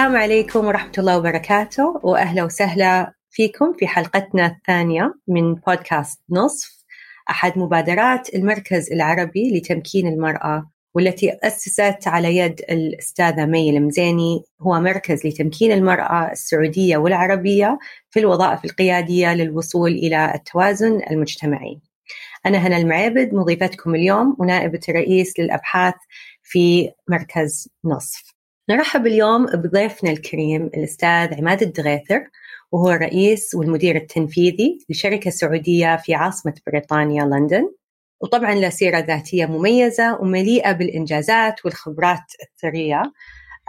السلام عليكم ورحمة الله وبركاته وأهلا وسهلا فيكم في حلقتنا الثانية من بودكاست نصف أحد مبادرات المركز العربي لتمكين المرأة والتي أسست على يد الأستاذة مي المزيني هو مركز لتمكين المرأة السعودية والعربية في الوظائف القيادية للوصول إلى التوازن المجتمعي. أنا هنا المعابد مضيفتكم اليوم ونائبة الرئيس للأبحاث في مركز نصف. نرحب اليوم بضيفنا الكريم الأستاذ عماد الدغيثر وهو الرئيس والمدير التنفيذي لشركة سعودية في عاصمة بريطانيا لندن. وطبعا له سيرة ذاتية مميزة ومليئة بالإنجازات والخبرات الثرية.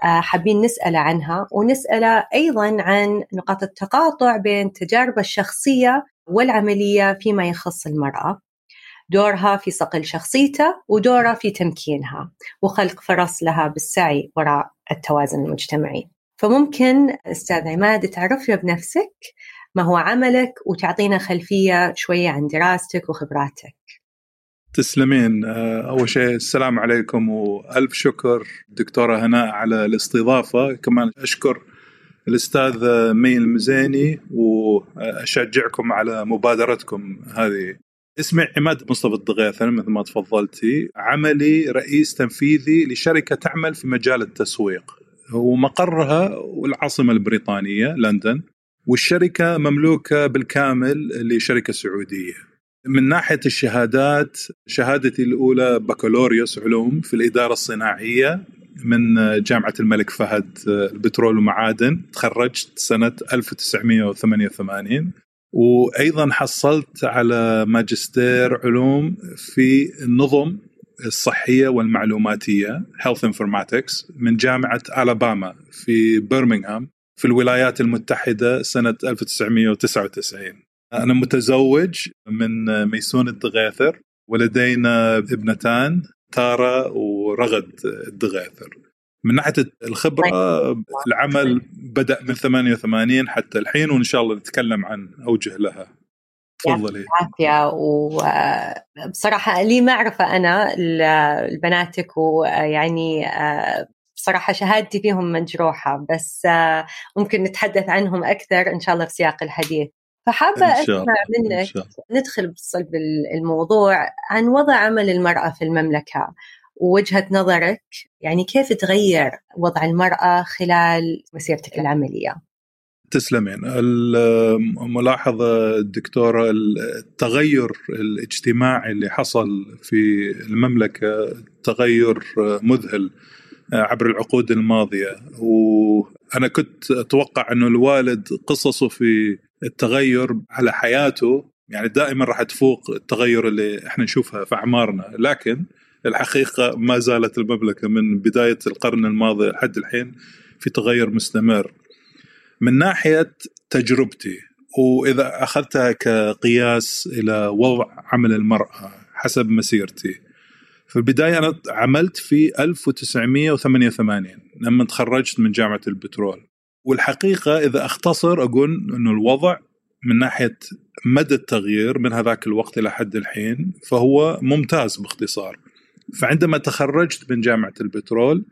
آه، حابين نسأله عنها ونسأله أيضا عن نقاط التقاطع بين تجاربه الشخصية والعملية فيما يخص المرأة. دورها في صقل شخصيته ودورها في تمكينها. وخلق فرص لها بالسعي وراء التوازن المجتمعي. فممكن أستاذ عماد تعرفنا بنفسك ما هو عملك وتعطينا خلفية شوية عن دراستك وخبراتك؟ تسلمين. آه، أول شيء السلام عليكم وألف شكر دكتورة هناء على الاستضافة. كمان أشكر الأستاذ مي المزيني وأشجعكم على مبادرتكم هذه. اسمي عماد مصطفى الضغيثن مثل ما تفضلتي. عملي رئيس تنفيذي لشركة تعمل في مجال التسويق. ومقرها العاصمة البريطانية لندن. والشركة مملوكة بالكامل لشركة سعودية. من ناحية الشهادات شهادتي الأولى بكالوريوس علوم في الإدارة الصناعية من جامعة الملك فهد البترول ومعادن. تخرجت سنة 1988 وأيضا حصلت على ماجستير علوم في النظم الصحية والمعلوماتية Health Informatics من جامعة الاباما في برمنغهام في الولايات المتحدة سنة 1999 أنا متزوج من ميسون الدغيثر ولدينا ابنتان تارا ورغد الدغيثر. من ناحية الخبرة العمل بدأ من 88 حتى الحين وإن شاء الله نتكلم عن أوجه لها. تفضلي. عافية وبصراحة لي معرفة أنا لبناتك ويعني بصراحة شهادتي فيهم مجروحة بس ممكن نتحدث عنهم أكثر إن شاء الله في سياق الحديث. فحابة أسمع منك ندخل بصلب الموضوع عن وضع عمل المرأة في المملكة. ووجهة نظرك يعني كيف تغير وضع المرأة خلال مسيرتك العملية؟ تسلمين. الملاحظة الدكتورة التغير الاجتماعي اللي حصل في المملكة تغير مذهل عبر العقود الماضية. وأنا كنت أتوقع أنه الوالد قصصه في التغير على حياته يعني دائما راح تفوق التغير اللي إحنا نشوفها في أعمارنا. لكن الحقيقة ما زالت المملكة من بداية القرن الماضي لحد الحين في تغير مستمر. من ناحية تجربتي وإذا أخذتها كقياس إلى وضع عمل المرأة حسب مسيرتي. في البداية أنا عملت في 1988 لما تخرجت من جامعة البترول. والحقيقة إذا أختصر أقول إنه الوضع من ناحية مدى التغيير من هذاك الوقت إلى حد الحين فهو ممتاز باختصار. فعندما تخرجت من جامعة البترول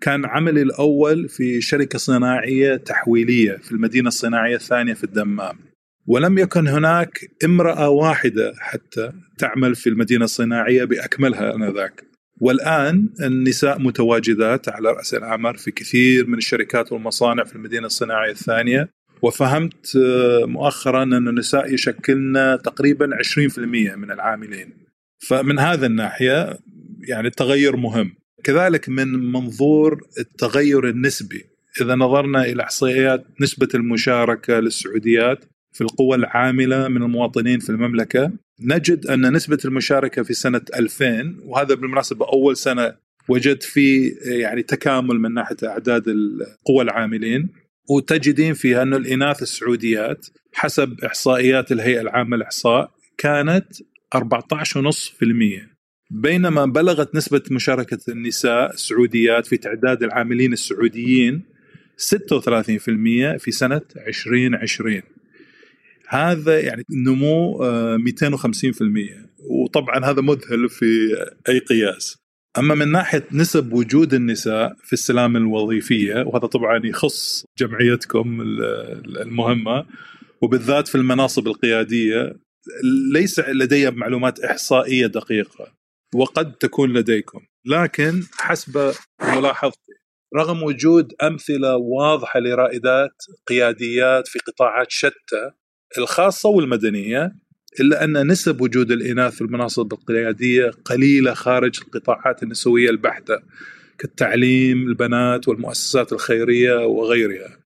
كان عملي الأول في شركة صناعية تحويلية في المدينة الصناعية الثانية في الدمام. ولم يكن هناك امرأة واحدة حتى تعمل في المدينة الصناعية بأكملها آنذاك. والآن النساء متواجدات على رأس الامر في كثير من الشركات والمصانع في المدينة الصناعية الثانية. وفهمت آه، مؤخرا أن النساء يشكلن تقريبا 20% من العاملين. فمن هذا الناحية يعني التغير مهم. كذلك من منظور التغير النسبي. إذا نظرنا إلى إحصائيات نسبة المشاركة للسعوديات في القوى العاملة من المواطنين في المملكة نجد أن نسبة المشاركة في سنة 2000 وهذا بالمناسبة أول سنة وجدت فيه يعني تكامل من ناحية أعداد القوى العاملين وتجدين فيها أن الإناث السعوديات حسب إحصائيات الهيئة العامة للإحصاء كانت 14.5% بينما بلغت نسبة مشاركة النساء السعوديات في تعداد العاملين السعوديين 36% في سنة 2020 هذا يعني نمو 250% آه، وطبعا هذا مذهل في أي قياس. أما من ناحية نسب وجود النساء في السلام الوظيفية وهذا طبعا يخص جمعيتكم المهمة وبالذات في المناصب القيادية ليس لدي معلومات إحصائية دقيقة. وقد تكون لديكم لكن حسب ملاحظتي رغم وجود أمثلة واضحة لرائدات قياديات في قطاعات شتى الخاصة والمدنية إلا أن نسب وجود الإناث في المناصب القيادية قليلة خارج القطاعات النسوية البحتة كالتعليم البنات والمؤسسات الخيرية وغيرها.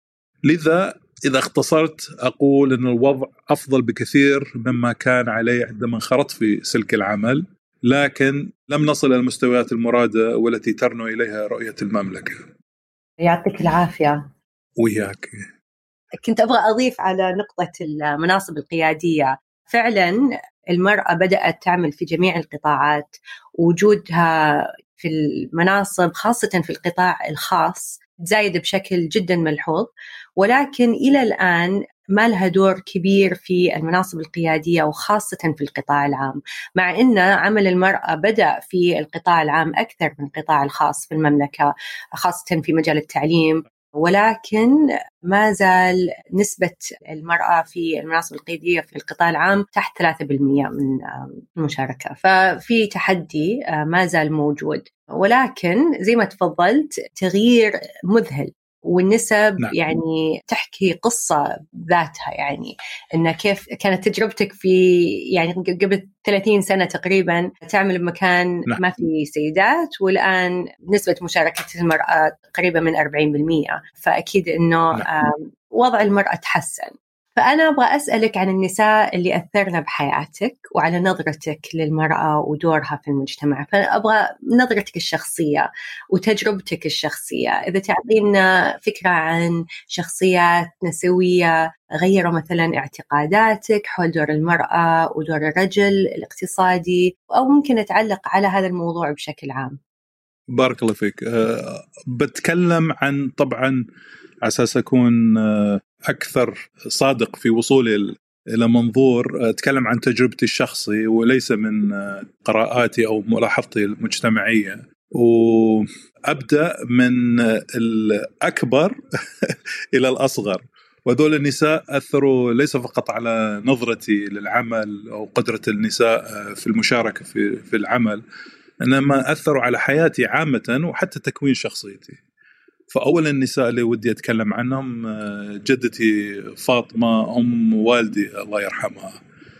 لذا إذا اختصرت أقول إن الوضع أفضل بكثير مما كان عليه عندما انخرطت في سلك العمل لكن لم نصل إلى المستويات المرادة والتي ترنو إليها رؤية المملكة. يعطيك العافية. وياك. كنت أبغى أضيف على نقطة المناصب القيادية فعلا المرأة بدأت تعمل في جميع القطاعات وجودها في المناصب خاصة في القطاع الخاص زايد بشكل جدا ملحوظ ولكن إلى الآن ما لها دور كبير في المناصب القيادية وخاصة في القطاع العام. مع أن عمل المرأة بدأ في القطاع العام أكثر من القطاع الخاص في المملكة خاصة في مجال التعليم. ولكن ما زال نسبة المرأة في المناصب القيادية في القطاع العام تحت 3% من المشاركة ففي تحدي ما زال موجود. ولكن زي ما تفضلت تغيير مذهل. والنسب نعم. يعني تحكي قصة ذاتها يعني إن كيف كانت تجربتك في يعني قبل 30 سنة تقريبا تعمل بمكان نعم. ما في سيدات والآن نسبة مشاركة المرأة قريبة من 40% فأكيد إنه نعم. وضع المرأة تحسن فأنا أبغى أسألك عن النساء اللي أثرنا بحياتك وعلى نظرتك للمرأة ودورها في المجتمع. فأبغى نظرتك الشخصية وتجربتك الشخصية. إذا تعطينا فكرة عن شخصيات نسوية غيروا مثلا اعتقاداتك حول دور المرأة ودور الرجل الاقتصادي أو ممكن نتعلق على هذا الموضوع بشكل عام. بارك الله فيك. أه بتكلم عن طبعا على أساس أكون أه أكثر صادق في وصولي إلى منظور اتكلم عن تجربتي الشخصي وليس من قراءاتي أو ملاحظتي المجتمعية وأبدأ من الأكبر إلى الأصغر وهذول النساء أثروا ليس فقط على نظرتي للعمل أو قدرة النساء في المشاركة في في العمل إنما أثروا على حياتي عامة وحتى تكوين شخصيتي. فاول النساء اللي ودي أتكلم عنهم آه، جدتي فاطمة أم والدي الله يرحمها.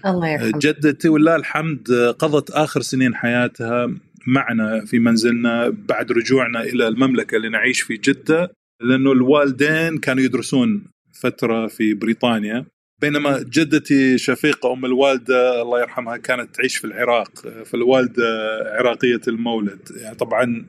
الله يرحمها جدتي ولله الحمد قضت آخر سنين حياتها معنا في منزلنا بعد رجوعنا إلى المملكة اللي نعيش في جدة لأنه الوالدين كانوا يدرسون فترة في بريطانيا. بينما جدتي شفيقة أم الوالدة الله يرحمها كانت تعيش في العراق فالوالدة عراقية المولد. يعني طبعا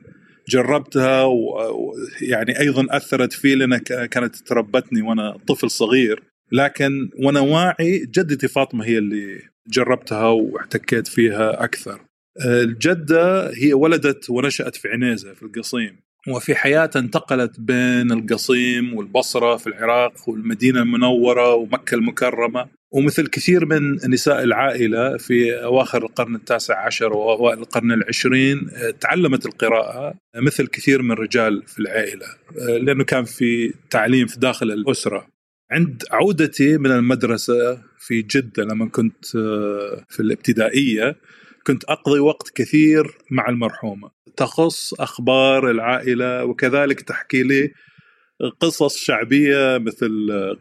جربتها ويعني أيضا أثرت في لأن كانت تربتني وأنا طفل صغير لكن وأنا واعي جدتي فاطمة هي اللي جربتها واحتكيت فيها أكثر. الجدة هي ولدت ونشأت في عنيزة في القصيم وفي حياتها انتقلت بين القصيم والبصرة في العراق والمدينة المنورة ومكة المكرمة ومثل كثير من نساء العائلة في أواخر القرن التاسع عشر وأوائل القرن العشرين تعلمت القراءة مثل كثير من الرجال في العائلة لأنه كان في تعليم في داخل الأسرة. عند عودتي من المدرسة في جدة لما كنت في الابتدائية كنت أقضي وقت كثير مع المرحومة. تخص أخبار العائلة وكذلك تحكي لي قصص شعبية مثل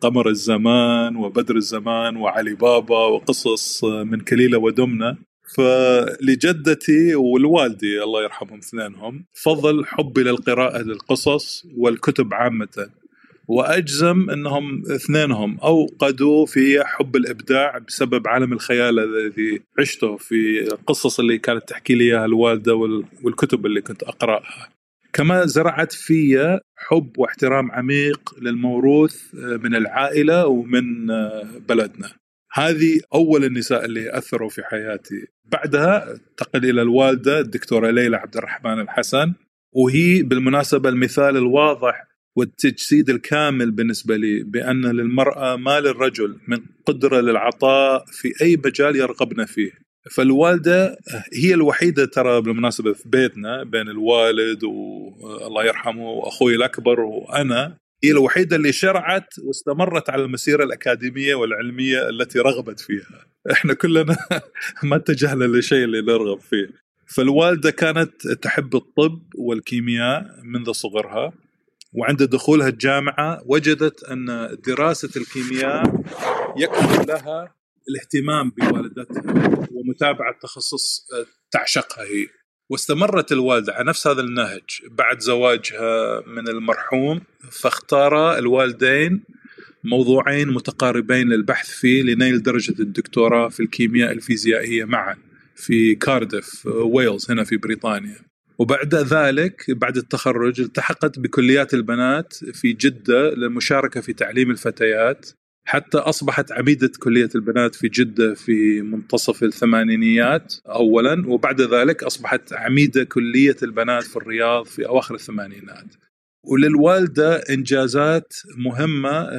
قمر الزمان وبدر الزمان وعلي بابا وقصص من كليلة ودمنة. فلجدتي ولوالدي الله يرحمهم اثنينهم فضل حبي للقراءة للقصص والكتب عامة. وأجزم إنهم اثنينهم أوقدوا في حب الإبداع بسبب عالم الخيال الذي عشته في القصص اللي كانت تحكي لي إياها الوالدة والكتب اللي كنت أقرأها. كما زرعت في حب واحترام عميق للموروث من العائلة ومن بلدنا. هذه أول النساء اللي أثروا في حياتي. بعدها انتقل إلى الوالدة الدكتورة ليلى عبد الرحمن الحسن وهي بالمناسبة المثال الواضح والتجسيد الكامل بالنسبة لي بأن للمرأة ما للرجل من قدرة للعطاء في أي مجال يرغبن فيه فالوالدة هي الوحيدة ترى بالمناسبة في بيتنا بين الوالد والله يرحمه وأخوي الأكبر وأنا هي الوحيدة اللي شرعت واستمرت على المسيرة الأكاديمية والعلمية التي رغبت فيها. إحنا كلنا ما اتجهنا للشيء اللي نرغب فيه. فالوالدة كانت تحب الطب والكيمياء منذ صغرها وعند دخولها الجامعة وجدت أن دراسة الكيمياء يكفي لها الاهتمام بوالدتها ومتابعة تخصص تعشقها هي. واستمرت الوالدة على نفس هذا النهج بعد زواجها من المرحوم فاختار الوالدين موضوعين متقاربين للبحث فيه لنيل درجة الدكتوراه في الكيمياء الفيزيائية معا في كاردف ويلز هنا في بريطانيا. وبعد ذلك بعد التخرج التحقت بكليات البنات في جدة للمشاركة في تعليم الفتيات. حتى أصبحت عميدة كلية البنات في جدة في منتصف الثمانينيات أولا وبعد ذلك أصبحت عميدة كلية البنات في الرياض في أواخر الثمانينات. وللوالدة إنجازات مهمة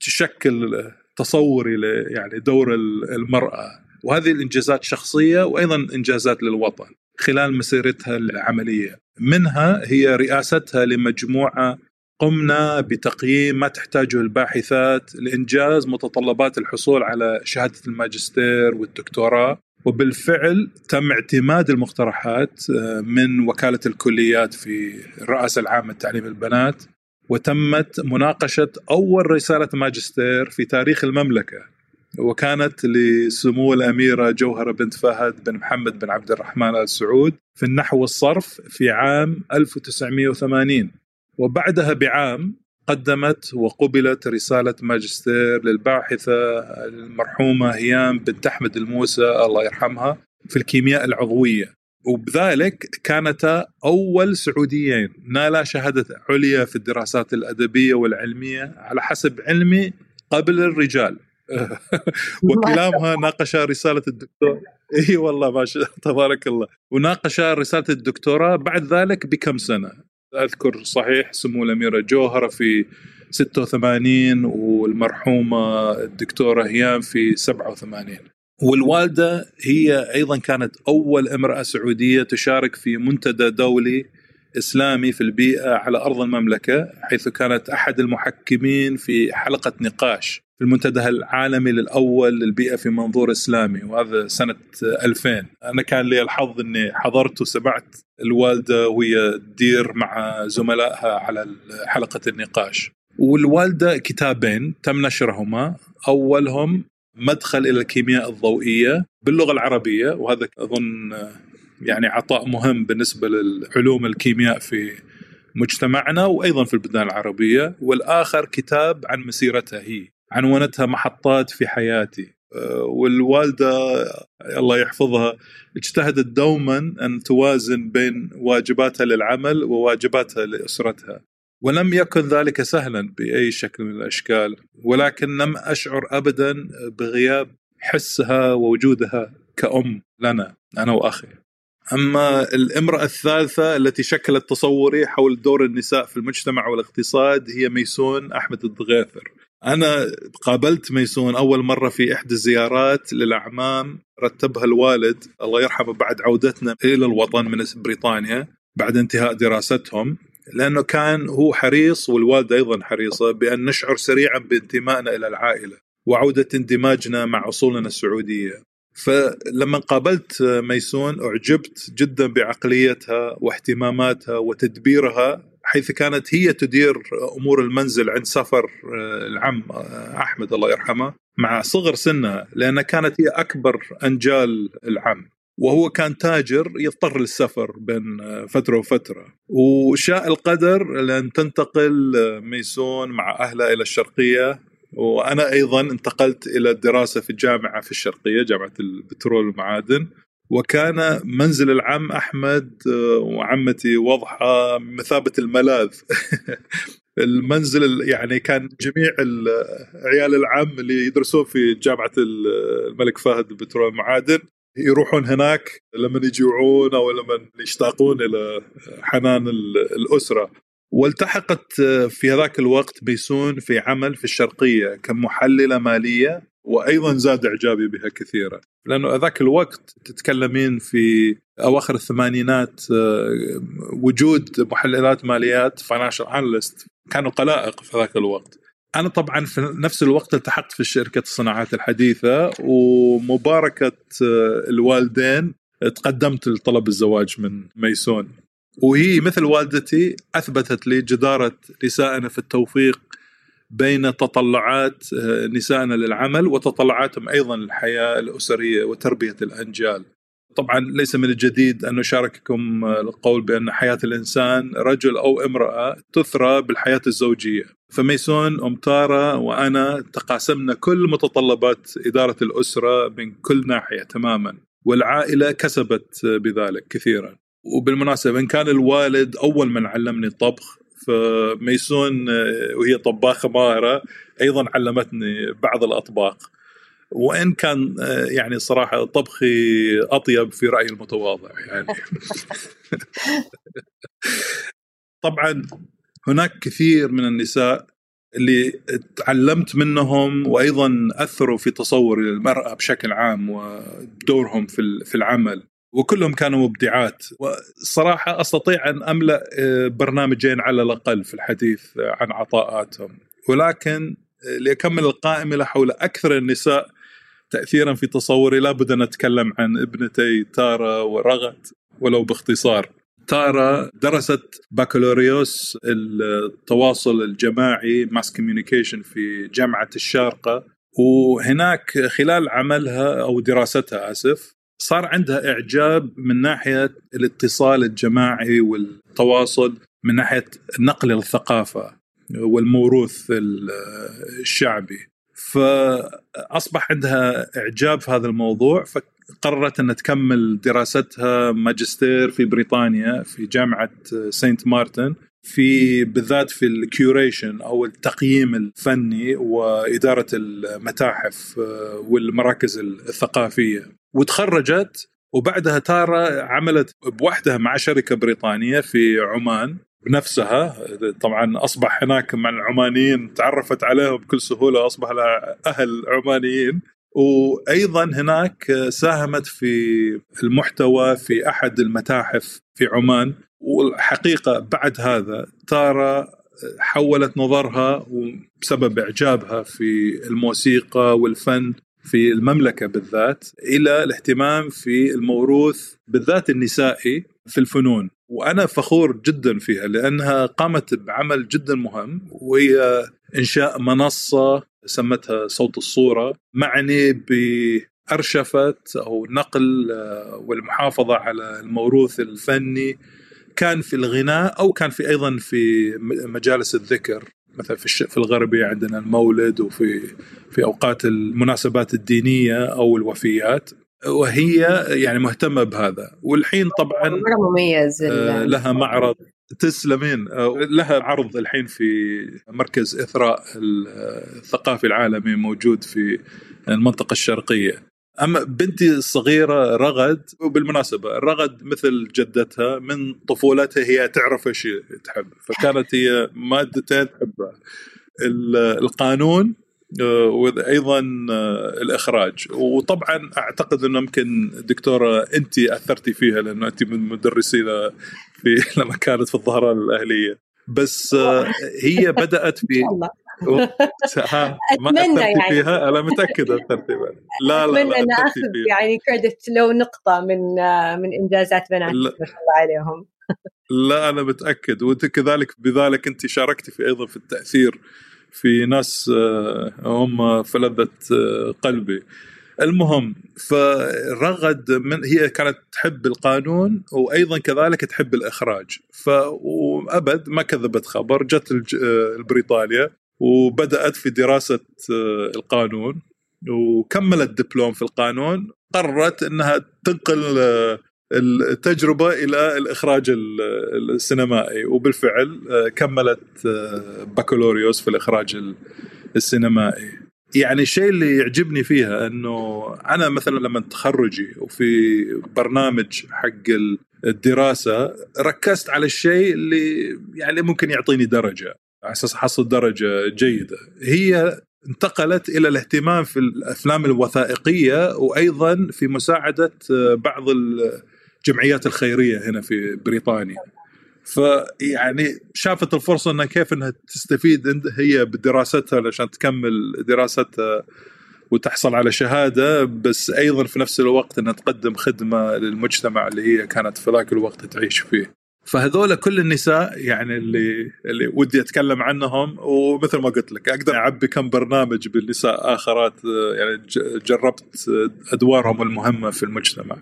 تشكل تصوري يعني دور المرأة. وهذه الإنجازات شخصية وأيضا إنجازات للوطن. خلال مسيرتها العملية. منها هي رئاستها لمجموعة قمنا بتقييم ما تحتاجه الباحثات لإنجاز متطلبات الحصول على شهادة الماجستير والدكتوراه. وبالفعل تم اعتماد المقترحات آه، من وكالة الكليات في الرئاسة العامة لتعليم البنات. وتمت مناقشة أول رسالة ماجستير في تاريخ المملكة. وكانت لسمو الأميرة جوهرة بنت فهد بن محمد بن عبد الرحمن آل سعود في النحو والصرف في عام 1980 وبعدها بعام قدمت وقبلت رسالة ماجستير للباحثة المرحومة هيام بنت أحمد الموسى الله يرحمها في الكيمياء العضوية. وبذلك كانتا أول سعوديين نالا شهادة عليا في الدراسات الأدبية والعلمية على حسب علمي قبل الرجال. وكلامها ناقش رساله الدكتور. إي والله ما شاء تبارك الله. وناقش رساله الدكتوراه بعد ذلك بكم سنه؟ أذكر صحيح سمو الاميره جوهره في 86 والمرحومة الدكتورة هيام في 87 والوالدة هي أيضا كانت أول امرأة سعودية تشارك في منتدى دولي إسلامي في البيئة على أرض المملكة حيث كانت أحد المحكمين في حلقة نقاش. في المنتدى العالمي الأول للبيئة في منظور إسلامي وهذا سنة 2000 أنا كان لي الحظ إني حضرت وسمعت الوالدة وهي تدير مع زملائها على حلقة النقاش. والوالدة كتابين تم نشرهما. أولهم مدخل إلى الكيمياء الضوئية باللغة العربية وهذا أظن يعني عطاء مهم بالنسبة للعلوم الكيمياء في مجتمعنا وأيضا في البلدان العربية. والآخر كتاب عن مسيرتها هي. عنونتها محطات في حياتي. آه، والوالدة الله يحفظها اجتهدت دوما أن توازن بين واجباتها للعمل وواجباتها لأسرتها. ولم يكن ذلك سهلا بأي شكل من الأشكال. ولكن لم أشعر ابدا بغياب حسها ووجودها كأم لنا أنا وأخي. أما الامرأة الثالثة التي شكلت تصوري حول دور النساء في المجتمع والاقتصاد هي ميسون أحمد الضغيثر أنا قابلت ميسون أول مرة في إحدى الزيارات للأعمام رتبها الوالد الله يرحمه بعد عودتنا إلى الوطن من بريطانيا بعد انتهاء دراستهم لأنه كان هو حريص والوالده أيضا حريصة بأن نشعر سريعا بانتمائنا إلى العائلة وعودة اندماجنا مع أصولنا السعودية. فلما قابلت ميسون أعجبت جدا بعقليتها واهتماماتها وتدبيرها حيث كانت هي تدير أمور المنزل عند سفر آه، العم آه، أحمد الله يرحمه مع صغر سنها لأن كانت هي أكبر أنجال العم. وهو كان تاجر يضطر للسفر بين آه، فترة وفترة. وشاء القدر لأن تنتقل ميسون مع اهلها إلى الشرقية. وأنا أيضا انتقلت إلى الدراسة في الجامعة في الشرقية جامعة البترول والمعادن وكان منزل العم أحمد آه، وعمتي وضحى مثابة الملاذ. المنزل يعني كان جميع عيال العم اللي يدرسون في جامعة الملك فهد البترول المعادن يروحون هناك لما يجوعون أو لما يشتاقون إلى حنان الأسرة. والتحقت في هذاك الوقت بيسون في عمل في الشرقية كمحللة مالية. وأيضا زاد إعجابي بها كثيرا لأنه ذاك الوقت تتكلمين في أواخر الثمانينات آه، وجود محللات ماليات financial analyst كانوا قلائق في ذاك الوقت. أنا طبعا في نفس الوقت التحقت في شركة الصناعات الحديثة ومباركة آه، الوالدين تقدمت لطلب الزواج من ميسون. وهي مثل والدتي أثبتت لي جدارة نسائنا في التوفيق بين تطلعات آه، نسائنا للعمل وتطلعاتهم أيضا للحياة الأسرية وتربية الأنجال. طبعا ليس من الجديد أن نشارككم القول بأن حياة الإنسان رجل أو امرأة تثرى بالحياة الزوجية. فميسون أم تارا وأنا تقاسمنا كل متطلبات إدارة الأسرة من كل ناحية تماما. والعائلة كسبت بذلك كثيرا. وبالمناسبة إن كان الوالد أول من علمني الطبخ فميسون آه، وهي طباخة ماهرة أيضا علمتني بعض الأطباق. وإن كان آه، يعني صراحة طبخي أطيب في رأيي المتواضع يعني. طبعا هناك كثير من النساء اللي تعلمت منهم وأيضا أثروا في تصوري للمرأة بشكل عام ودورهم في العمل. وكلهم كانوا مبدعات. وصراحة أستطيع أن أملأ آه، برنامجين على الأقل في الحديث عن عطاءاتهم. ولكن آه، لأكمل القائمة حول أكثر النساء تأثيرا في تصوري لابد أن أتكلم عن ابنتي تارا ورغد ولو باختصار. تارا درست بكالوريوس التواصل الجماعي mass communication في جامعة الشارقة. وهناك خلال عملها أو دراستها آسف صار عندها إعجاب من ناحية الاتصال الجماعي والتواصل من ناحية نقل الثقافة والموروث الشعبي. فأصبح عندها إعجاب في هذا الموضوع فقررت ان تكمل دراستها ماجستير في بريطانيا في جامعة سانت مارتن في بالذات في ال curation أو التقييم الفني وإدارة المتاحف والمراكز الثقافية. وتخرجت وبعدها تارا عملت بوحدها مع شركة بريطانية في عمان بنفسها. طبعا أصبح هناك مع العمانيين تعرفت عليهم بكل سهولة أصبح لها أهل عمانيين. وأيضا هناك ساهمت في المحتوى في أحد المتاحف في عمان. والحقيقة بعد هذا تارا حولت نظرها بسبب إعجابها في الموسيقى والفن. في المملكة بالذات إلى الاهتمام في الموروث بالذات النسائي في الفنون. وأنا فخور جدا فيها لأنها قامت بعمل جدا مهم وهي إنشاء منصة سمتها صوت الصورة معني بأرشفة أو نقل آه، والمحافظة على الموروث الفني. كان في الغناء أو كان في أيضا في مجالس الذكر. مثلا في في الغربي عندنا المولد وفي في أوقات المناسبات الدينية أو الوفيات وهي يعني مهتمة بهذا. والحين طبعا مميز آه، لها معرض. تسلمين. آه، لها عرض الحين في مركز إثراء الثقافي العالمي موجود في المنطقة الشرقية. أما بنتي الصغيرة رغد وبالمناسبة رغد مثل جدتها من طفولتها هي تعرف إيش تحب فكانت هي مادتين تحبها. القانون آه، وأيضا آه، الإخراج. وطبعا أعتقد إنه يمكن دكتورة انت أثرتي فيها لأنه انت من مدرسينا في لما كانت في الظهران الأهلية. بس آه، هي بدأت في أتمنى يعني. فيها أنا متاكد اثرتي لا لا أتمنى ان آخذ يعني كريدت لو نقطة من من إنجازات بناتي ما شاء الله عليهم. لا أنا متأكد. وأنت كذلك بذلك أنت شاركتي في أيضا في التأثير في ناس آه، هم فلذة آه، قلبي. المهم فرغد من هي كانت تحب القانون وأيضا كذلك تحب الإخراج. فابد ما كذبت خبر جت آه، بريطانيا وبدأت في دراسة القانون وكملت دبلوم في القانون. قررت إنها تنقل التجربه إلى الإخراج السينمائي. وبالفعل آه، كملت آه، بكالوريوس في الإخراج السينمائي. يعني الشيء اللي يعجبني فيها إنه أنا مثلا لما تخرجي وفي برنامج حق الدراسة ركزت على الشيء اللي يعني ممكن يعطيني درجة. على أساس احصل درجة جيدة هي انتقلت إلى الاهتمام في الأفلام الوثائقية وأيضا في مساعدة بعض الجمعيات الخيرية هنا في بريطانيا. فيعني شافت الفرصة إنها كيف إنها تستفيد هي بدراستها عشان تكمل دراستها وتحصل على شهادة بس أيضا في نفس الوقت إنها تقدم خدمة للمجتمع اللي هي كانت في ذاك الوقت تعيش فيه. فهذول كل النساء يعني اللي اللي ودي أتكلم عنهم ومثل ما قلت لك أقدر أعبي كم برنامج بالنساء آخرات يعني جربت أدوارهم المهمة في المجتمع.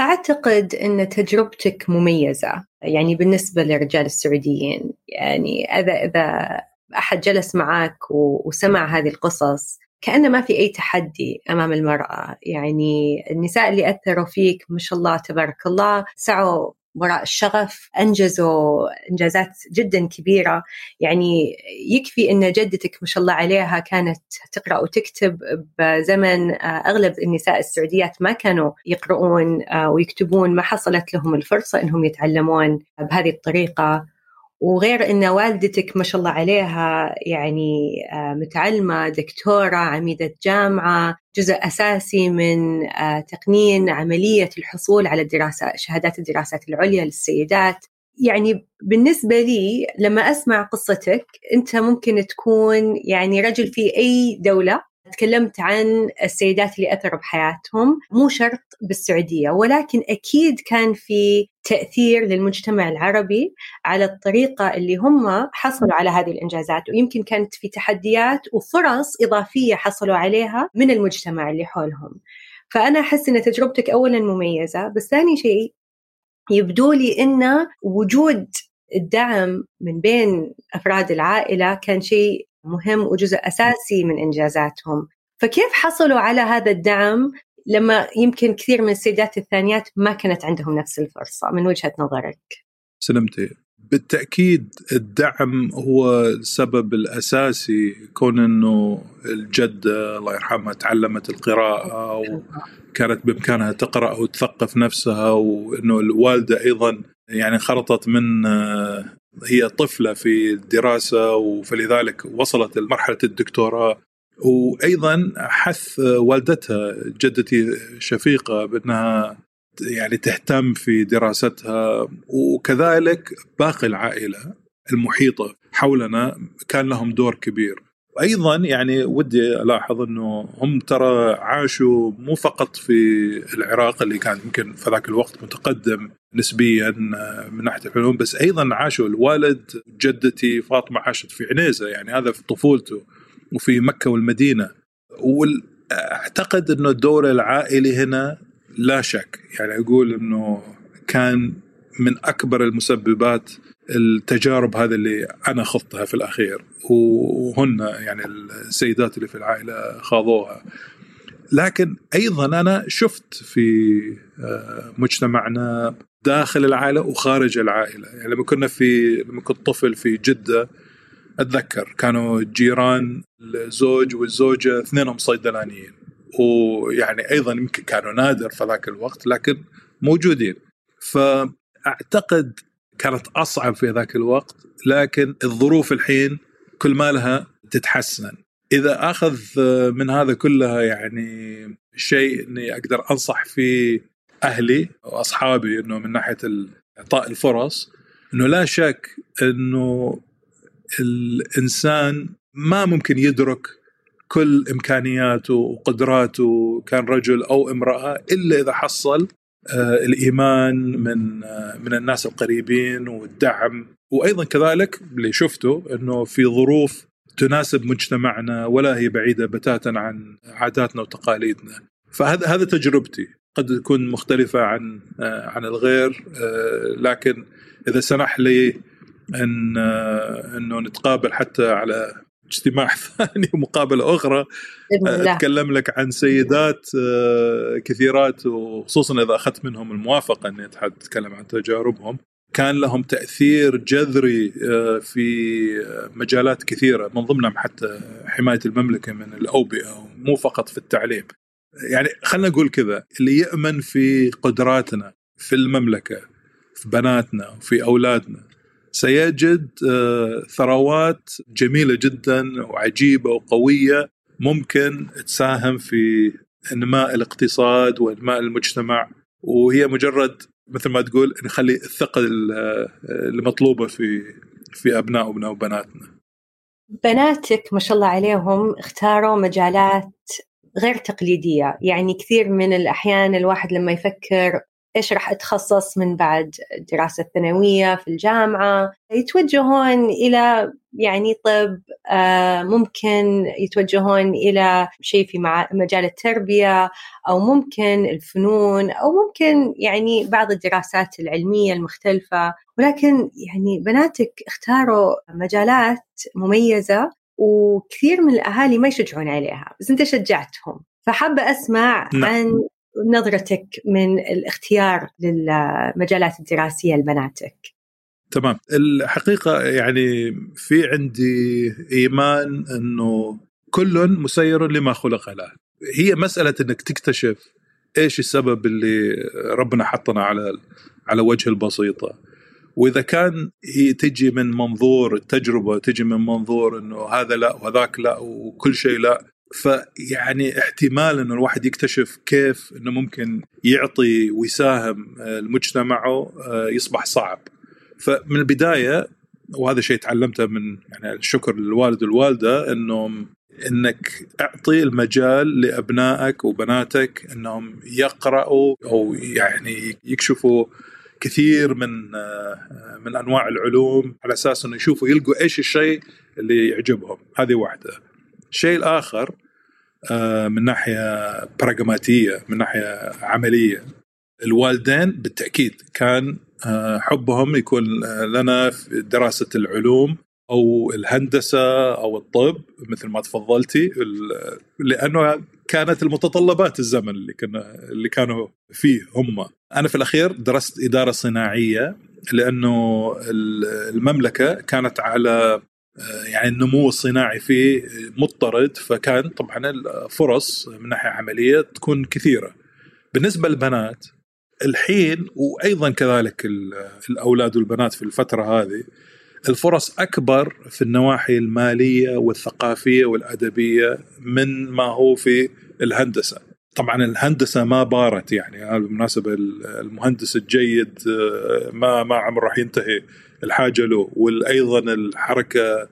أعتقد إن تجربتك مميزة يعني بالنسبة للرجال السعوديين يعني إذا إذا أحد جلس معك وسمع هذه القصص كأنه ما في أي تحدي أمام المرأة يعني النساء اللي أثروا فيك ما شاء الله تبارك الله سعوا وراء الشغف انجزوا إنجازات جدا كبيرة. يعني يكفي إن جدتك ما شاء الله عليها كانت تقرأ وتكتب بزمن آه، أغلب النساء السعوديات ما كانوا يقرؤون آه، ويكتبون. ما حصلت لهم الفرصة إنهم يتعلمون بهذه الطريقة. وغير إن والدتك ما شاء الله عليها يعني آه، متعلمة دكتورة عميدة جامعة جزء أساسي من آه، تقنين عملية الحصول على الدراسة شهادات الدراسات العليا للسيدات. يعني بالنسبة لي لما أسمع قصتك أنت ممكن تكون يعني رجل في أي دولة. تكلمت عن السيدات اللي أثروا بحياتهم. مو شرط بالسعودية ولكن أكيد كان في تأثير للمجتمع العربي على الطريقة اللي هم حصلوا على هذه الإنجازات. ويمكن كانت في تحديات وفرص إضافية حصلوا عليها من المجتمع اللي حولهم. فأنا أحس أن تجربتك أولا مميزة بس ثاني شيء يبدو لي أن وجود الدعم من بين أفراد العائلة كان شيء مهم وجزء أساسي من إنجازاتهم. فكيف حصلوا على هذا الدعم لما يمكن كثير من السيدات الثانيات ما كانت عندهم نفس الفرصة من وجهة نظرك. سلمتي. بالتأكيد الدعم هو السبب الأساسي كون إنه الجدة الله يرحمها تعلمت القراءة وكانت بإمكانها تقرأ وتثقف نفسها وإنه الوالدة أيضا يعني انخرطت من هي طفلة في الدراسة فلذلك وصلت لمرحلة الدكتوراه. وأيضا حث والدتها جدتي شفيقة بأنها يعني تهتم في دراستها وكذلك باقي العائلة المحيطة حولنا كان لهم دور كبير. وأيضا يعني ودي ألاحظ إنه هم ترى عاشوا مو فقط في العراق اللي كان يمكن في ذاك الوقت متقدم نسبيا من ناحية العلوم بس أيضا عاشوا الوالد جدتي فاطمة عاشت في عنيزة يعني هذا في طفولته. وفي مكة والمدينة. واعتقد إنه الدور العائلي هنا لا شك. يعني أقول إنه كان من أكبر المسببات التجارب هذه اللي أنا خضتها في الأخير. وهن يعني السيدات اللي في العائلة خاضوها. لكن أيضا أنا شفت في آه، مجتمعنا داخل العائلة وخارج العائلة. يعني لما كنا في لما كنت طفل في جدة أتذكر كانوا جيران الزوج والزوجة اثنينهم صيدلانيين. ويعني أيضا يمكن كانوا نادر في ذاك الوقت لكن موجودين. فأعتقد كانت أصعب في ذاك الوقت لكن الظروف الحين كل ما لها تتحسن. إذا أخذ من هذا كلها يعني شيء إني أقدر أنصح فيه أهلي وأصحابي إنه من ناحية إعطاء الفرص إنه لا شك إنه الإنسان ما ممكن يدرك كل إمكانياته وقدراته كان رجل أو امرأة إلا إذا حصل آه، الإيمان من آه، من الناس القريبين والدعم. وأيضا كذلك اللي شفته إنه في ظروف تناسب مجتمعنا ولا هي بعيدة بتاتا عن عاداتنا وتقاليدنا. فهذا هذا تجربتي. قد تكون مختلفة عن آه، عن الغير لكن إذا سنح لي أن أنه نتقابل حتى على اجتماع ثاني ومقابلة أخرى. أتكلم لك عن سيدات آه، كثيرات وخصوصا إذا أخذت منهم الموافقة إني أتكلم عن تجاربهم. كان لهم تأثير جذري آه، في مجالات كثيرة من ضمنهم حتى حماية المملكة من الأوبئة مو فقط في التعليم. يعني خلينا نقول كذا اللي يأمن في قدراتنا في المملكة في بناتنا وفي أولادنا سيجد آه، ثروات جميلة جدا وعجيبة وقوية ممكن تساهم في إنماء الاقتصاد وإنماء المجتمع وهي مجرد مثل ما تقول نخلي الثقه المطلوبة في في أبنائنا وبناتنا. بناتك ما شاء الله عليهم اختاروا مجالات غير تقليدية، يعني كثير من الأحيان الواحد لما يفكر إيش راح أتخصص من بعد الدراسة الثانوية في الجامعة. يتوجهون إلى يعني طب آه، ممكن يتوجهون إلى شيء في مجال التربية أو ممكن الفنون أو ممكن يعني بعض الدراسات العلمية المختلفة. ولكن يعني بناتك اختاروا مجالات مميزة وكثير من الأهالي ما يشجعون عليها بس أنت شجعتهم. فحابة أسمع نعم. عن نظرتك من الاختيار للمجالات الدراسية لبناتك؟ تمام. الحقيقة يعني في عندي إيمان إنه كل مسير لما خلق له. هي مسألة إنك تكتشف إيش السبب اللي ربنا حطنا على على وجه البسيطة. وإذا كان هي تجي من منظور التجربة تجي من منظور إنه هذا لا وهذاك لا وكل شيء لا فيعني احتمال إنه الواحد يكتشف كيف إنه ممكن يعطي ويساهم آه، لمجتمعه آه، يصبح صعب. فمن البداية وهذا شيء تعلمته من يعني الشكر للوالد والوالدة انه إنك أعطي المجال لأبنائك وبناتك إنهم يقرأوا أو يعني يكشفوا كثير من آه، من أنواع العلوم على أساس إنه يشوفوا يلقوا إيش الشيء اللي يعجبهم. هذه واحدة. الشيء الآخر آه، من ناحية براغماتيه من ناحية عملية. الوالدين بالتأكيد كان آه، حبهم يكون لنا في دراسة العلوم أو الهندسة أو الطب مثل ما تفضلتي لأنه كانت المتطلبات الزمن اللي كنا اللي كانوا فيه هم. أنا في الأخير درست إدارة صناعية لأنه المملكة كانت على يعني النمو الصناعي فيه مضطرد فكان طبعا الفرص من ناحية عملية تكون كثيرة. بالنسبة للبنات الحين وأيضا كذلك الأولاد والبنات في الفترة هذه الفرص أكبر في النواحي المالية والثقافية والأدبية من ما هو في الهندسة. طبعا الهندسة ما بارت يعني بالمناسبة المهندس الجيد آه، ما ما عمره راح ينتهي الحاجة له وأيضا الحركة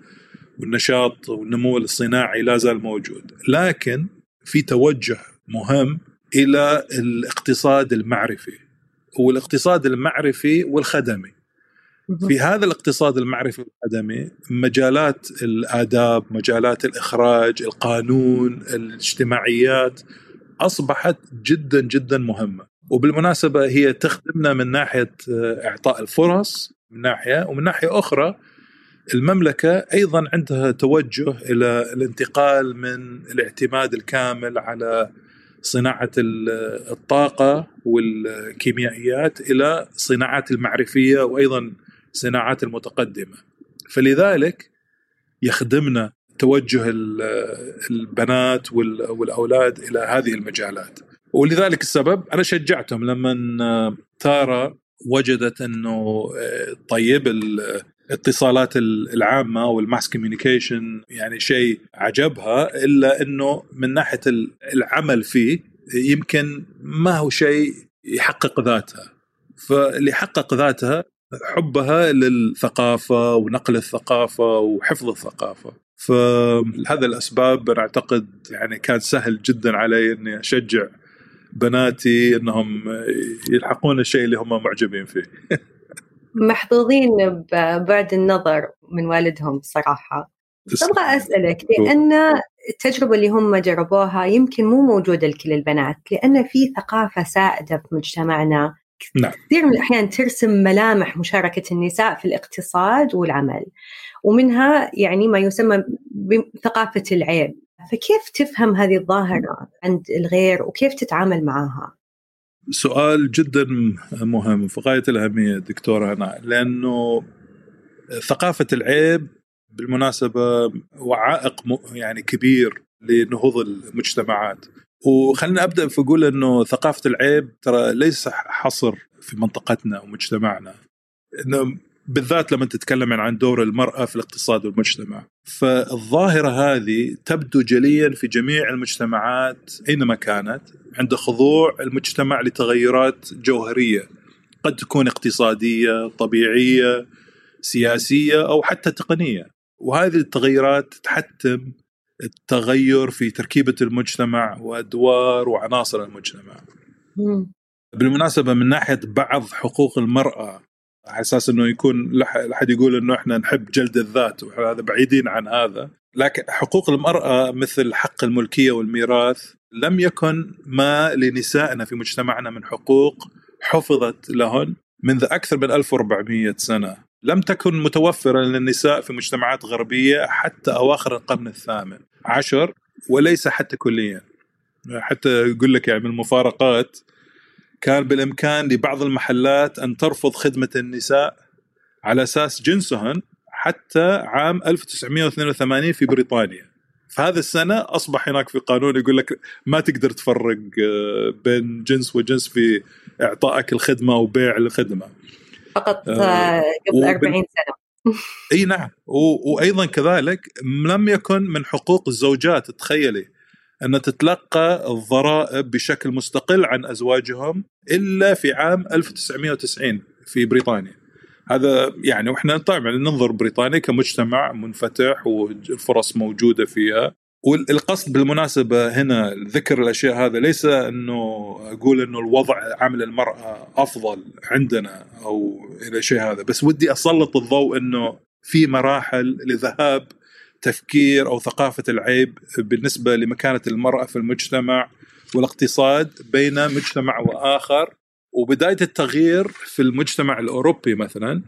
والنشاط والنمو الصناعي لا زال موجود. لكن في توجه مهم إلى الاقتصاد المعرفي والاقتصاد المعرفي والخدمي. في هذا الاقتصاد المعرفي والخدمي مجالات الآداب مجالات الإخراج القانون الاجتماعيات أصبحت جدا جدا مهمة. وبالمناسبة هي تخدمنا من ناحية إعطاء الفرص من ناحية ومن ناحية أخرى المملكة أيضا عندها توجه إلى الانتقال من الاعتماد الكامل على صناعة الطاقة والكيميائيات إلى صناعات المعرفية وأيضا صناعات المتقدمة. فلذلك يخدمنا توجه البنات والأولاد إلى هذه المجالات. ولذلك السبب أنا شجعتهم لما تارا وجدت إنه آه، طيب الاتصالات العامة والماس كوميونيكيشن يعني شيء عجبها إلا إنه من ناحية العمل فيه يمكن ما هو شيء يحقق ذاتها. فاللي حقق ذاتها حبها للثقافة ونقل الثقافة وحفظ الثقافة. فهذا الأسباب أنا أعتقد يعني كان سهل جدا علي إني أشجع بناتي إنهم يلحقون الشيء اللي هم معجبين فيه. محظوظين ببعد النظر من والدهم صراحة. أبغى أسألك لأن التجربة اللي هم جربوها يمكن مو موجودة لكل البنات لأن في ثقافة سائدة في مجتمعنا. نعم. كثير من الأحيان ترسم ملامح مشاركة النساء في الاقتصاد والعمل. ومنها يعني ما يسمى بثقافه العيب. فكيف تفهم هذه الظاهرة عند الغير وكيف تتعامل معها؟ سؤال جدا مهم في غاية الأهمية دكتورة هنا لأنه ثقافة العيب بالمناسبة وعائق يعني كبير لنهوض المجتمعات. وخلينا أبدأ في أقول إنه ثقافة العيب ترى ليس حصر في منطقتنا ومجتمعنا. إنه بالذات لما تتكلم عن دور المرأة في الاقتصاد والمجتمع. فالظاهرة هذه تبدو جليا في جميع المجتمعات أينما كانت عند خضوع المجتمع لتغيرات جوهرية قد تكون اقتصادية، طبيعية، سياسية أو حتى تقنية. وهذه التغيرات تحتم التغير في تركيبة المجتمع وأدوار وعناصر المجتمع. بالمناسبة من ناحية بعض حقوق المرأة على أساس إنه يكون لحد يقول إنه إحنا نحب جلد الذات وهذا بعيدين عن هذا. لكن حقوق المرأة مثل حق الملكية والميراث لم يكن ما لنسائنا في مجتمعنا من حقوق حفظت لهن منذ أكثر من 1400 سنة. لم تكن متوفرة للنساء في مجتمعات غربية حتى أواخر القرن الثامن عشر وليس حتى كليا. حتى يقول لك يعني من المفارقات كان بالإمكان لبعض المحلات أن ترفض خدمة النساء على أساس جنسهن حتى عام 1982 في بريطانيا. في السنة أصبح هناك في قانون يقول لك ما تقدر تفرق آه، بين جنس وجنس في إعطائك الخدمة أو بيع الخدمة. فقط آه, آه، قبل 40 سنة. إي نعم. وأيضا كذلك لم يكن من حقوق الزوجات تخيلي أن تتلقى الضرائب بشكل مستقل عن أزواجهم إلا في عام 1990 في بريطانيا. هذا يعني وإحنا طبعا ننظر بريطانيا كمجتمع منفتح وفرص موجودة فيها. والقصد بالمناسبة هنا ذكر الأشياء هذا ليس أنه أقول أنه الوضع عمل المرأة أفضل عندنا أو إلى شيء هذا بس ودي أسلط الضوء أنه في مراحل لذهاب تفكير أو ثقافة العيب بالنسبة لمكانة المرأة في المجتمع والاقتصاد بين مجتمع وآخر. وبداية التغيير في المجتمع الأوروبي مثلا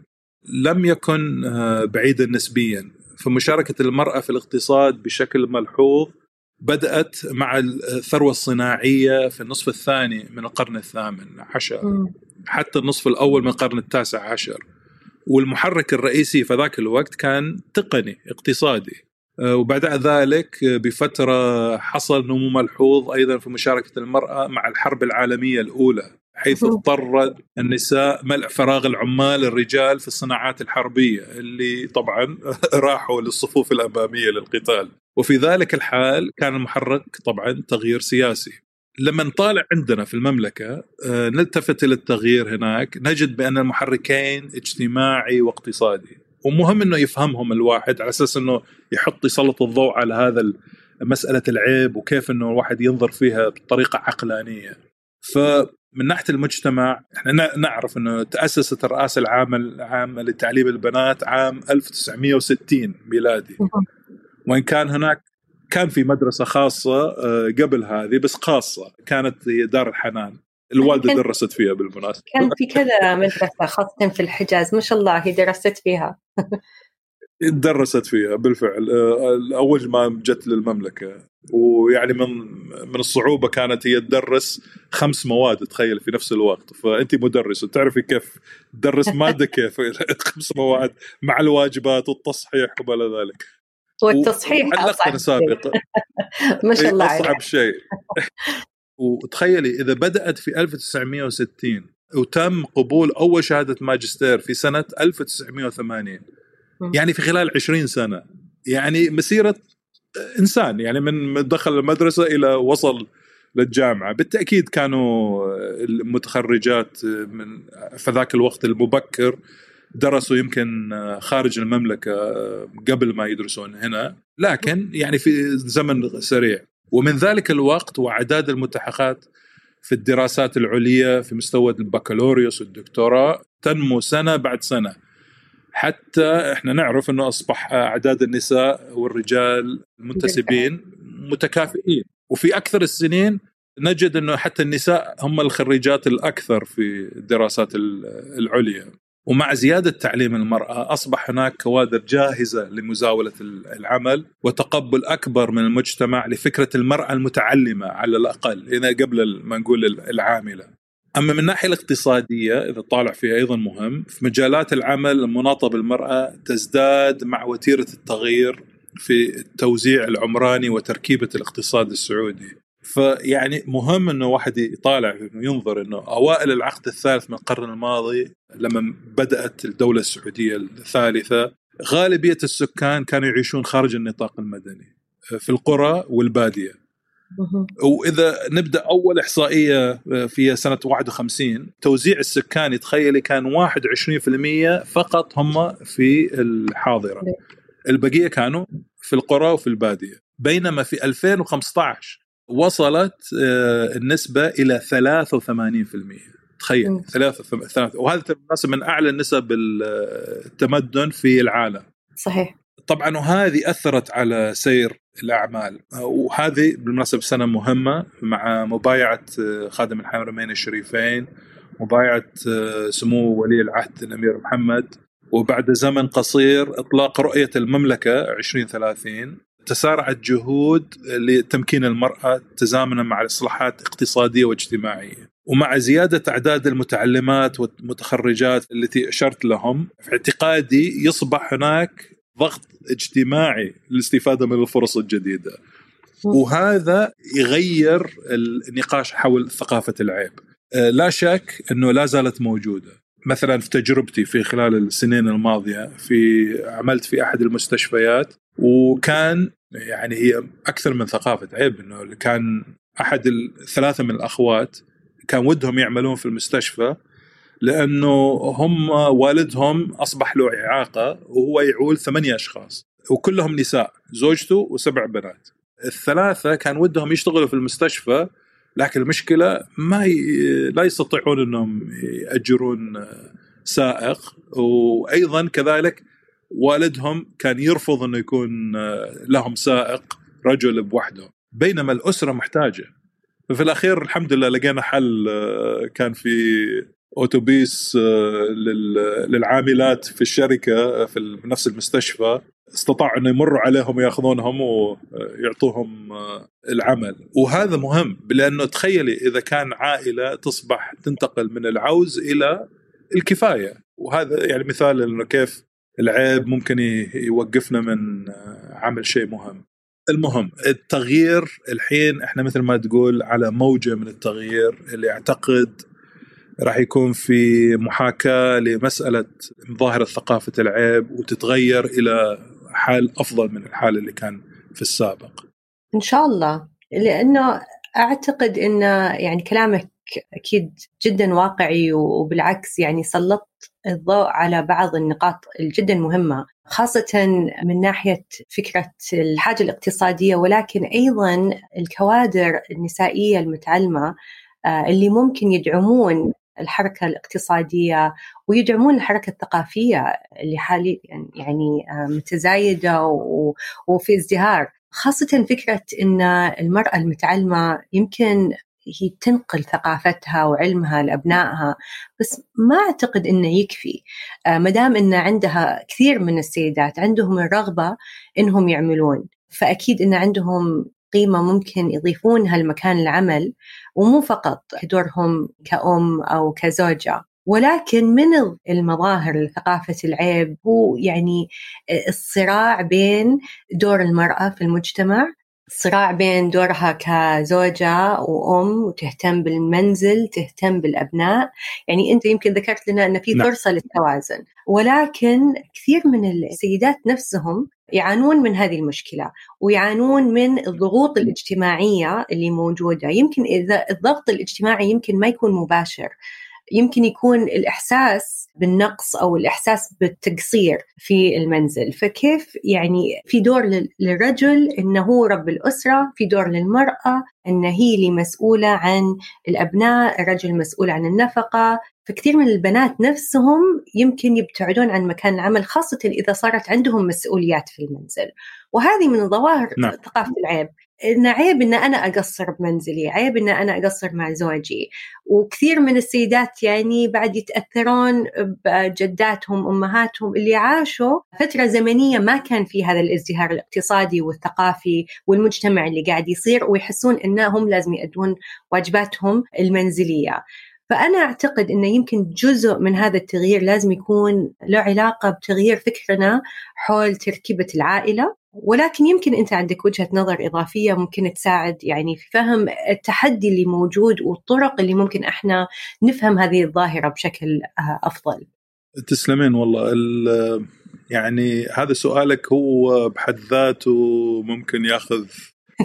لم يكن آه، بعيدا نسبيا. فمشاركة المرأة في الاقتصاد بشكل ملحوظ بدأت مع الثروة الصناعية في النصف الثاني من القرن الثامن عشر. حتى النصف الأول من القرن التاسع عشر. والمحرك الرئيسي في ذاك الوقت كان تقني اقتصادي. وبعد ذلك بفترة حصل نمو ملحوظ أيضا في مشاركة المرأة مع الحرب العالمية الأولى حيث اضطر النساء ملء فراغ العمال الرجال في الصناعات الحربية اللي طبعا راحوا للصفوف الأمامية للقتال. وفي ذلك الحال كان المحرك طبعا تغيير سياسي. لما نطالع عندنا في المملكة آه، نلتفت إلى التغيير هناك نجد بأن المحركين اجتماعي واقتصادي. ومهم إنه يفهمهم الواحد على أساس إنه يحط يسلط الضوء على هذا مسألة العيب وكيف إنه الواحد ينظر فيها بطريقة عقلانية. فمن ناحية المجتمع إحنا نعرف إنه تأسست الرئاسة العامة العامة لتعليم البنات عام 1960 ميلادي. وإن كان هناك كان في مدرسة خاصة آه، قبل هذه بس خاصة كانت دار الحنان الوالده درست فيها بالمناسبة. كان في كذا مدرسة خاصة في الحجاز ما شاء الله هي درست فيها. درست فيها بالفعل. آه، أول ما جت للمملكة. ويعني من من الصعوبة كانت هي تدرس خمس مواد تخيل في نفس الوقت. فانت مدرس وتعرفي كيف تدرس مادة كيف؟ خمس مواد مع الواجبات والتصحيح وما إلى ذلك. والتصحيح أصعب سابقا ما شاء الله أصعب شيء. وتخيلي إذا بدأت في 1960 وتم قبول أول شهادة ماجستير في سنة 1980 يعني في خلال 20 سنة يعني مسيرة إنسان يعني من دخل المدرسة إلى وصل للجامعة. بالتأكيد كانوا المتخرجات من في ذاك الوقت المبكر درسوا يمكن خارج المملكة قبل ما يدرسون هنا لكن يعني في زمن سريع. ومن ذلك الوقت وأعداد الملتحقات في الدراسات العليا في مستوى البكالوريوس والدكتوراه تنمو سنة بعد سنة. حتى إحنا نعرف إنه أصبح أعداد النساء والرجال المنتسبين متكافئين. وفي أكثر السنين نجد إنه حتى النساء هم الخريجات الأكثر في الدراسات العليا. ومع زيادة تعليم المرأة أصبح هناك كوادر جاهزة لمزاولة العمل وتقبل أكبر من المجتمع لفكرة المرأة المتعلمة على الأقل إذا قبل ما نقول العاملة. أما من الناحية الاقتصادية إذا طالع فيها أيضا مهم في مجالات العمل المناطة بالمرأة تزداد مع وتيرة التغيير في التوزيع العمراني وتركيبة الاقتصاد السعودي. فيعني مهم إنه واحد يطالع ينظر إنه أوائل العقد الثالث من القرن الماضي لما بدأت الدولة السعودية الثالثة غالبية السكان كانوا يعيشون خارج النطاق المدني في القرى والبادية. وإذا نبدأ أول إحصائية في سنة 51 توزيع السكاني تخيلي كان 21% فقط هم في الحاضرة. البقية كانوا في القرى وفي البادية. بينما في 2015 وصلت آه، النسبة إلى 83% تخيل ثلاثة وهذا بالمناسبة من أعلى نسب التمدن في العالم. صحيح. طبعا وهذه أثرت على سير الأعمال. وهذه بالمناسبة سنة مهمة مع مبايعة آه، خادم الحرمين الشريفين مبايعة آه، سمو ولي العهد الأمير محمد وبعد زمن قصير إطلاق رؤية المملكة 2030 تسارعت جهود لتمكين المرأة تزامنا مع الاصلاحات الاقتصاديه واجتماعية. ومع زيادة أعداد المتعلمات والمتخرجات التي أشرت لهم في اعتقادي يصبح هناك ضغط اجتماعي للاستفاده من الفرص الجديدة. وهذا يغير النقاش حول ثقافة العيب. لا شك إنه لا زالت موجودة. مثلا في تجربتي في خلال السنين الماضية في عملت في أحد المستشفيات وكان يعني هي أكثر من ثقافة عيب إنه كان أحد الثلاثه من الأخوات كان ودهم يعملون في المستشفى لأنه هم والدهم أصبح له إعاقة وهو يعول ثمانية أشخاص وكلهم نساء زوجته وسبع بنات. الثلاثة كان ودهم يشتغلوا في المستشفى لكن المشكلة ما ي... لا يستطيعون إنهم يأجرون سائق وأيضا كذلك والدهم كان يرفض إنه يكون لهم سائق رجل بوحده بينما الأسرة محتاجة. ففي الأخير الحمد لله لقينا حل كان في أوتوبيس للعاملات في الشركة في نفس المستشفى. استطاعوا إنه يمروا عليهم ويأخذونهم ويعطوهم العمل. وهذا مهم لأنه تخيلي إذا كان عائلة تصبح تنتقل من العوز إلى الكفاية. وهذا يعني مثال إنه كيف العيب ممكن يوقفنا من عمل شيء مهم المهم التغيير الحين إحنا مثل ما تقول على موجة من التغيير اللي أعتقد راح يكون في محاكاة لمسألة ظاهرة ثقافة العيب وتتغير إلى حال أفضل من الحال اللي كان في السابق. إن شاء الله لأنه أعتقد إن يعني كلامك أكيد جدا واقعي وبالعكس يعني سلطت الضوء على بعض النقاط الجدا مهمة خاصة من ناحية فكرة الحاجة الاقتصادية ولكن أيضا الكوادر النسائية المتعلمة آه، اللي ممكن يدعمون الحركة الاقتصادية ويدعمون الحركة الثقافية اللي حاليا يعني آه، متزايدة وفي ازدهار خاصة فكرة أن المرأة المتعلمة يمكن هي تنقل ثقافتها وعلمها لأبنائها بس ما أعتقد إنه يكفي. آه، ما دام إن عندها كثير من السيدات عندهم الرغبة إنهم يعملون فأكيد إن عندهم قيمة ممكن يضيفونها لمكان العمل ومو فقط دورهم كأم أو كزوجة ولكن من المظاهر لثقافة العيب هو يعني الصراع بين دور المرأة في المجتمع صراع بين دورها كزوجة وأم وتهتم بالمنزل تهتم بالأبناء. يعني أنت يمكن ذكرت لنا أن في نعم. فرصة للتوازن. ولكن كثير من السيدات نفسهم يعانون من هذه المشكلة ويعانون من الضغوط الاجتماعية اللي موجودة. يمكن إذا الضغط الاجتماعي يمكن ما يكون مباشر. يمكن يكون الإحساس بالنقص أو الإحساس بالتقصير في المنزل. فكيف يعني في دور للرجل إنه هو رب الأسرة في دور للمرأة إن هي اللي مسؤولة عن الأبناء الرجل مسؤول عن النفقة. فكثير من البنات نفسهم يمكن يبتعدون عن مكان العمل خاصة إذا صارت عندهم مسؤوليات في المنزل. وهذه من ظواهر نعم. ثقافة العيب. إن عيب إن أنا أقصر بمنزلي عيب إن أنا أقصر مع زوجي. وكثير من السيدات يعني بعد يتأثرون بجداتهم أمهاتهم اللي عاشوا فترة زمنية ما كان في هذا الازدهار الاقتصادي والثقافي والمجتمع اللي قاعد يصير ويحسون إنهم لازم يأدون واجباتهم المنزلية. فأنا أعتقد أنه يمكن جزء من هذا التغيير لازم يكون له علاقة بتغيير فكرنا حول تركيبة العائلة. ولكن يمكن أنت عندك وجهة نظر إضافية ممكن تساعد يعني في فهم التحدي اللي موجود والطرق اللي ممكن إحنا نفهم هذه الظاهرة بشكل آه، أفضل. تسلمين والله يعني هذا سؤالك هو بحد ذاته ممكن ياخذ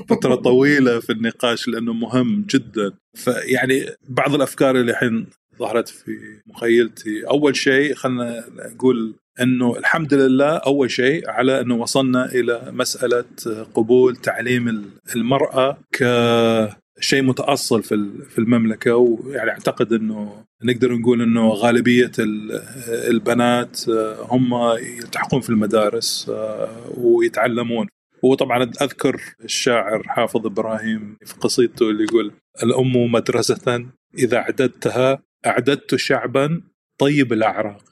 فترة طويلة في النقاش لأنه مهم جدا فيعني بعض الأفكار اللي الحين ظهرت في مخيلتي. أول شيء خلينا نقول إنه الحمد لله أول شيء على إنه وصلنا إلى مسألة قبول تعليم المرأة كشيء متأصل في في المملكة. ويعني أعتقد إنه نقدر نقول إنه غالبية البنات هم يلتحقون في المدارس ويتعلمون. وطبعا أذكر الشاعر حافظ إبراهيم في قصيدته اللي يقول الأم مدرسة إذا اعددتها أعددت شعبا طيب الأعراق.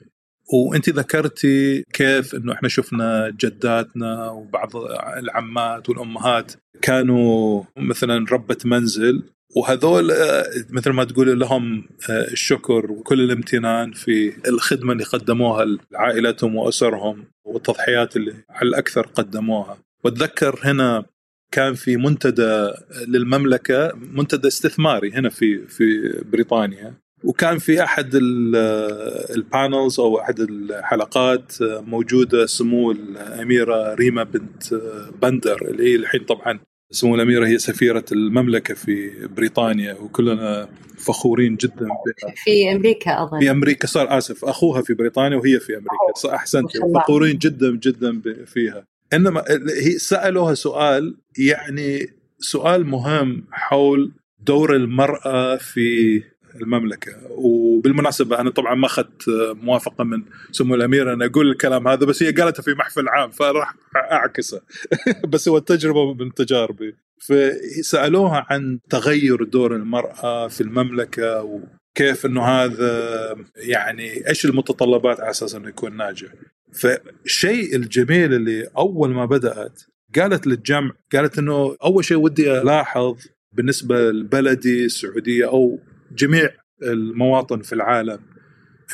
وأنت ذكرتي كيف إنه إحنا شفنا جداتنا وبعض العمات والأمهات كانوا مثلا ربة منزل وهذول مثل ما تقول لهم آه، الشكر وكل الامتنان في الخدمة اللي قدموها لعائلتهم وأسرهم والتضحيات اللي على الأكثر قدموها. وأتذكر هنا كان في منتدى للمملكة منتدى استثماري هنا في في بريطانيا. وكان في أحد البانلز أو أحد الحلقات موجودة سمو الأميرة ريما بنت بندر اللي هي الحين طبعا سمو الأميرة هي سفيرة المملكة في بريطانيا وكلنا فخورين جدا بها في أمريكا أظن. في أمريكا صار آسف أخوها في بريطانيا وهي في أمريكا أحسنت فخورين جدا جدا فيها. إنما هي سألوها سؤال يعني سؤال مهم حول دور المرأة في المملكة. وبالمناسبة أنا طبعا ما أخذت موافقة من سمو الأمير أن أقول الكلام هذا بس هي قالته في محفل عام فراح أعكسه. بس هو التجربه من تجاربي. فسألوها عن تغير دور المرأة في المملكة وكيف إنه هذا يعني إيش المتطلبات على أساس إنه يكون ناجح. فالشيء الجميل اللي أول ما بدأت قالت للجمع قالت إنه أول شيء ودي ألاحظ بالنسبة لبلدي السعودية أو جميع المواطن في العالم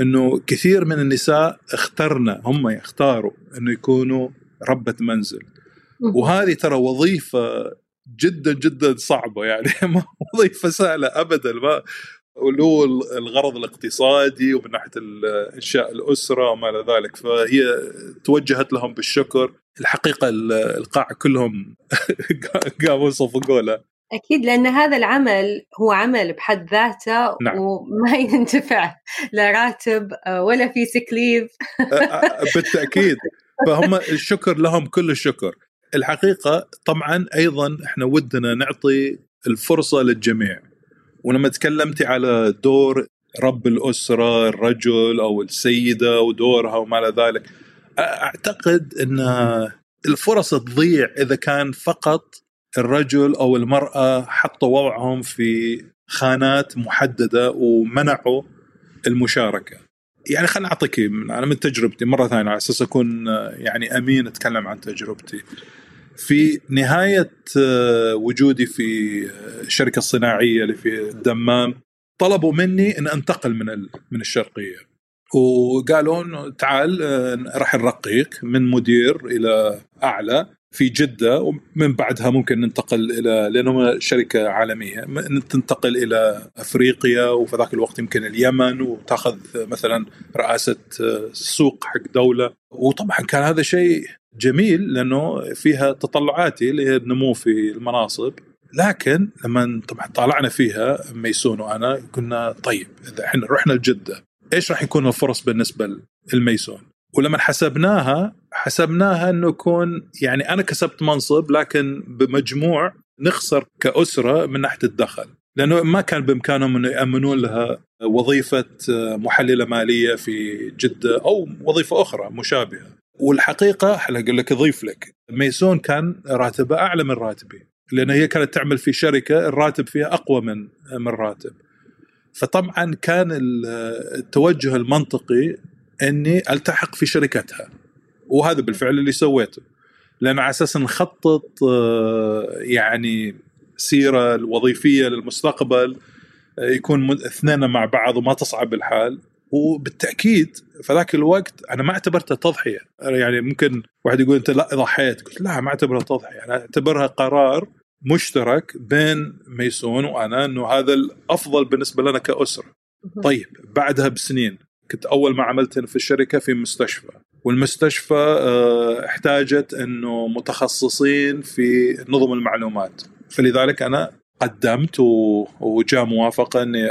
إنه كثير من النساء اخترنا هم يختاروا إنه يكونوا ربة منزل. وهذه ترى وظيفة جدا جدا صعبة يعني. ما وظيفة سهلة ابدا. ما له الغرض الاقتصادي ومن ناحية أنشاء الأسرة وما إلى ذلك. فهي توجهت لهم بالشكر. الحقيقة القاعه كلهم قاموا صفقوا له أكيد لأن هذا العمل هو عمل بحد ذاته نعم. وما ينتفع لا راتب آه، ولا في سكليف بالتأكيد. فهم الشكر لهم كل الشكر. الحقيقة طبعا أيضا إحنا ودنا نعطي الفرصة للجميع. ولما تكلمتي على دور رب الأسرة الرجل أو السيدة ودورها وما إلى ذلك أعتقد أن الفرص تضيع إذا كان فقط الرجل أو المرأة حطوا وضعهم في خانات محددة ومنعوا المشاركة. يعني خليني أعطيك أنا من تجربتي مرة ثانية على أساس أكون يعني أمين أتكلم عن تجربتي. في نهاية وجودي في الشركة الصناعيه اللي في الدمام طلبوا مني إن أنتقل من من الشرقية. وقالوا تعال راح نرقيك من مدير إلى أعلى في جدة ومن بعدها ممكن ننتقل إلى لأنهم شركة عالمية تنتقل إلى أفريقيا وفي ذاك الوقت يمكن اليمن وتأخذ مثلا رئاسة سوق حق دولة. وطبعا كان هذا شيء جميل لأنه فيها تطلعاتي اللي هي النمو في المناصب. لكن لما طبعا طالعنا فيها ميسون وأنا قلنا طيب إذا إحنا رحنا لجدة. إيش راح يكون الفرص بالنسبة للميسون؟ ولما حسبناها حسبناها إنه يكون يعني أنا كسبت منصب لكن بمجموع نخسر كأسرة من ناحية الدخل. لأنه ما كان بإمكانهم إنه يأمنون لها وظيفة محللة مالية في جدة أو وظيفة أخرى مشابهة. والحقيقة أقول لك اضيف لك. ميسون كان راتبه أعلى من راتبي. لأن هي كانت تعمل في شركة الراتب فيها أقوى من من راتب. فطبعا كان التوجه المنطقي أني ألتحق في شركتها وهذا بالفعل اللي سويته. لأن على أساس نخطط آه، يعني سيرة الوظيفية للمستقبل آه، يكون اثنين مع بعض وما تصعب الحال. وبالتأكيد في ذاك الوقت أنا ما اعتبرته تضحية. يعني ممكن واحد يقول أنت لا ضحيت. قلت لا ما أعتبرها تضحية. أنا أعتبرها قرار مشترك بين ميسون وأنا إنه هذا الأفضل بالنسبة لنا كأسرة. طيب بعدها بسنين. كنت أول ما عملت في الشركة في مستشفى. والمستشفى آه، احتاجت إنه متخصصين في نظم المعلومات. فلذلك أنا قدمت وجاء موافقة إني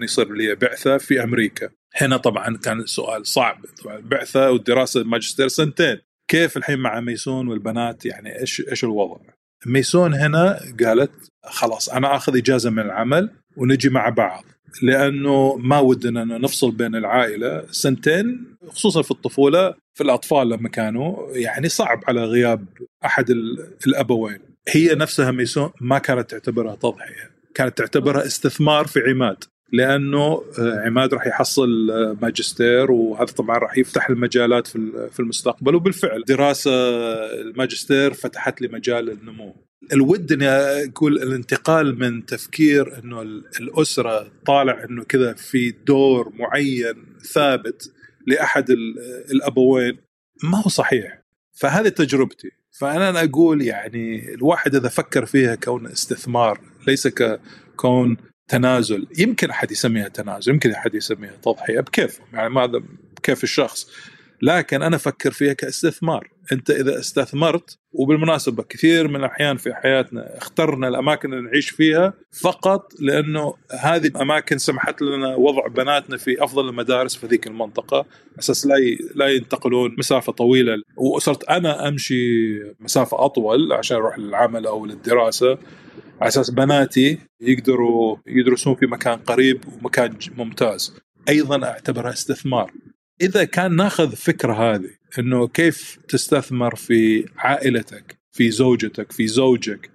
يصير لي بعثة في أمريكا. هنا طبعا كان السؤال صعب. طبعا البعثه والدراسه الماجستير سنتين. كيف الحين مع ميسون والبنات؟ يعني إيش إيش الوضع؟ ميسون هنا قالت خلاص أنا آخذ إجازة من العمل ونجي مع بعض. لأنه ما ودنا نفصل بين العائلة. سنتين خصوصا في الطفولة في الأطفال لما كانوا يعني صعب على غياب أحد الأبوين. هي نفسها ميسون ما كانت تعتبرها تضحية. كانت تعتبرها استثمار في عماد. لأنه آه، عماد راح يحصل آه، ماجستير وهذا طبعا راح يفتح المجالات في المستقبل. وبالفعل دراسة الماجستير فتحت لي مجال النمو. الود إني أقول الانتقال من تفكير إنه الأسرة طالع إنه كذا في دور معين ثابت لأحد الأبوين ما هو صحيح. فهذه تجربتي. فأنا أقول يعني الواحد إذا فكر فيها كون استثمار ليس ككون تنازل. يمكن أحد يسميها تنازل يمكن أحد يسميها تضحية بكيفهم. يعني ماذا بكيف الشخص. لكن أنا أفكر فيها كاستثمار. أنت إذا استثمرت وبالمناسبة كثير من الأحيان في حياتنا اخترنا الأماكن اللي نعيش فيها فقط لأنه هذه الاماكن سمحت لنا وضع بناتنا في أفضل المدارس في ذيك المنطقة. أساس لا لا ينتقلون مسافة طويلة. وصرت أنا أمشي مسافة أطول عشان أروح للعمل أو للدراسة. على أساس بناتي يقدروا يدرسون في مكان قريب ومكان ممتاز. أيضا أعتبرها استثمار. إذا كان ناخذ فكرة هذه إنه كيف تستثمر في عائلتك في زوجتك في زوجك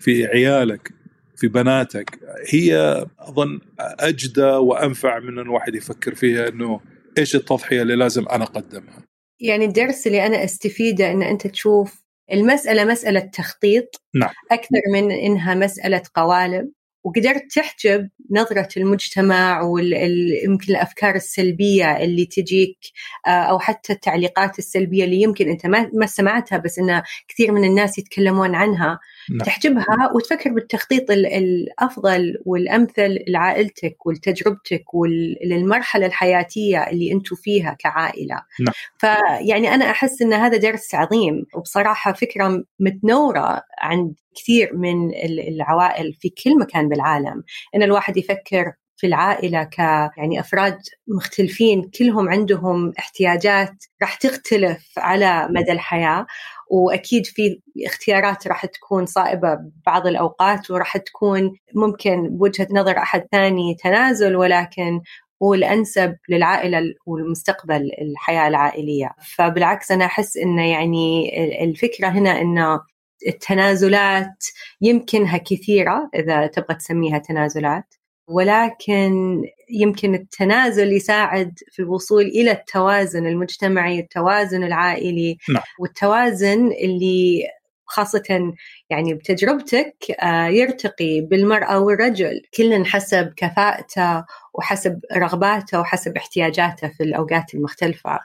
في عيالك في بناتك هي أظن أجدى وأنفع من الواحد يفكر فيها إنه إيش التضحية اللي لازم أنا أقدمها يعني الدرس اللي أنا أستفيده إن أنت تشوف المسألة مسألة تخطيط نعم. أكثر من إنها مسألة قوالب وقدرت تحجب نظرة المجتمع ويمكن الأفكار السلبية اللي تجيك آه، أو حتى التعليقات السلبية اللي يمكن أنت ما سمعتها بس أن كثير من الناس يتكلمون عنها. نعم. تحجبها وتفكر بالتخطيط الأفضل والأمثل لعائلتك ولتجربتك وللمرحلة الحياتية اللي أنتم فيها كعائلة. نعم. فيعني أنا أحس إن هذا درس عظيم وبصراحة فكرة متنورة عند كثير من العوائل في كل مكان بالعالم إن الواحد يفكر في العائلة ك يعني أفراد مختلفين كلهم عندهم احتياجات راح تختلف على مدى الحياة وأكيد في اختيارات راح تكون صائبة بعض الأوقات وراح تكون ممكن بوجهه نظر أحد ثاني تنازل ولكن هو الأنسب للعائلة والمستقبل الحياة العائلية. فبالعكس أنا أحس إنه يعني الفكرة هنا إنه التنازلات يمكنها كثيرة إذا تبغى تسميها تنازلات. ولكن يمكن التنازل يساعد في الوصول إلى التوازن المجتمعي، التوازن العائلي نعم. والتوازن اللي خاصة يعني بتجربتك آه، يرتقي بالمرأة والرجل كل حسب كفاءته وحسب رغباته وحسب احتياجاته في الأوقات المختلفة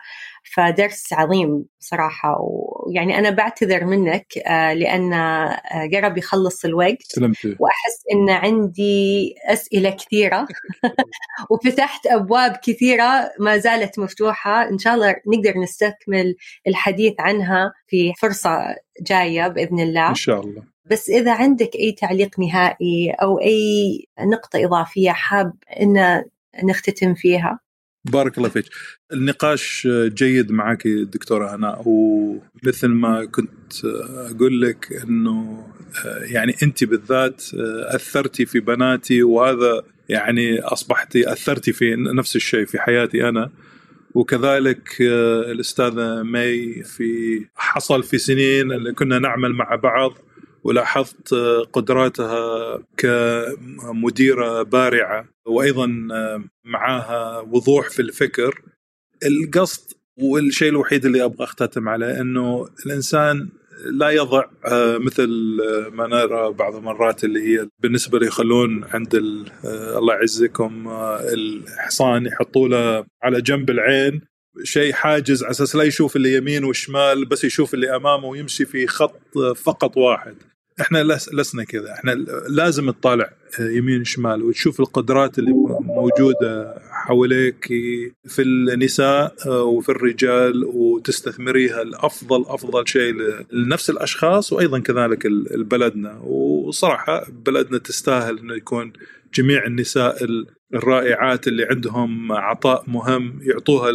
فدرس عظيم صراحة ويعني أنا بعتذر منك آه، لأن آه، قرب يخلص الوقت. سلمتي. وأحس أن عندي أسئلة كثيرة. وفتحت أبواب كثيرة ما زالت مفتوحة. إن شاء الله نقدر نستكمل الحديث عنها في فرصة جاية بإذن الله. إن شاء الله. بس إذا عندك أي تعليق نهائي أو أي نقطة إضافية حاب أن نختتم فيها؟ بارك الله فيك. النقاش جيد معك دكتورة هناء ومثل ما كنت أقول لك أنه يعني أنت بالذات أثرتي في بناتي وهذا يعني أصبحتي أثرتي في نفس الشيء في حياتي أنا. وكذلك الأستاذة مي في حصل في سنين اللي كنا نعمل مع بعض ولاحظت قدراتها كمديرة بارعة. وأيضا معاها وضوح في الفكر. القصد والشيء الوحيد اللي أبغى أختتم عليه أنه الإنسان لا يضع آه، مثل ما نرى بعض المرات اللي هي بالنسبة لي يخلون عند الله يعزكم الحصان يحطوا له على جنب العين شيء حاجز على أساس لا يشوف اللي يمين وشمال بس يشوف اللي أمامه ويمشي في خط فقط واحد. إحنا لسنا كذا. إحنا لازم تطالع يمين شمال وتشوف القدرات اللي موجودة حواليك في النساء وفي الرجال وتستثمريها الافضل أفضل شيء لنفس الأشخاص وأيضا كذلك لبلدنا وصراحة بلدنا تستاهل إنه يكون جميع النساء الرائعات اللي عندهم عطاء مهم يعطوها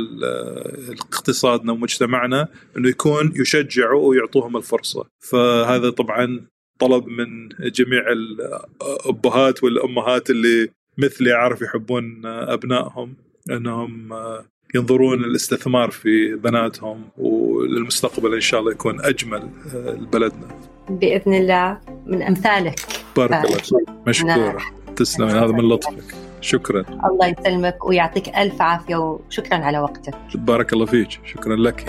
اقتصادنا ومجتمعنا إنه يكون يشجعوا ويعطوهم الفرصة. فهذا طبعا طلب من جميع الأبهات والأمهات اللي مثلي عارف يحبون أبنائهم أنهم ينظرون الاستثمار في بناتهم وللمستقبل إن شاء الله يكون أجمل لبلدنا. بإذن الله من أمثالك. بارك الله فيك مشكورة تسلم هذا من لطفك. شكرا الله يسلمك ويعطيك ألف عافية وشكرا على وقتك. بارك الله فيك شكرا لك.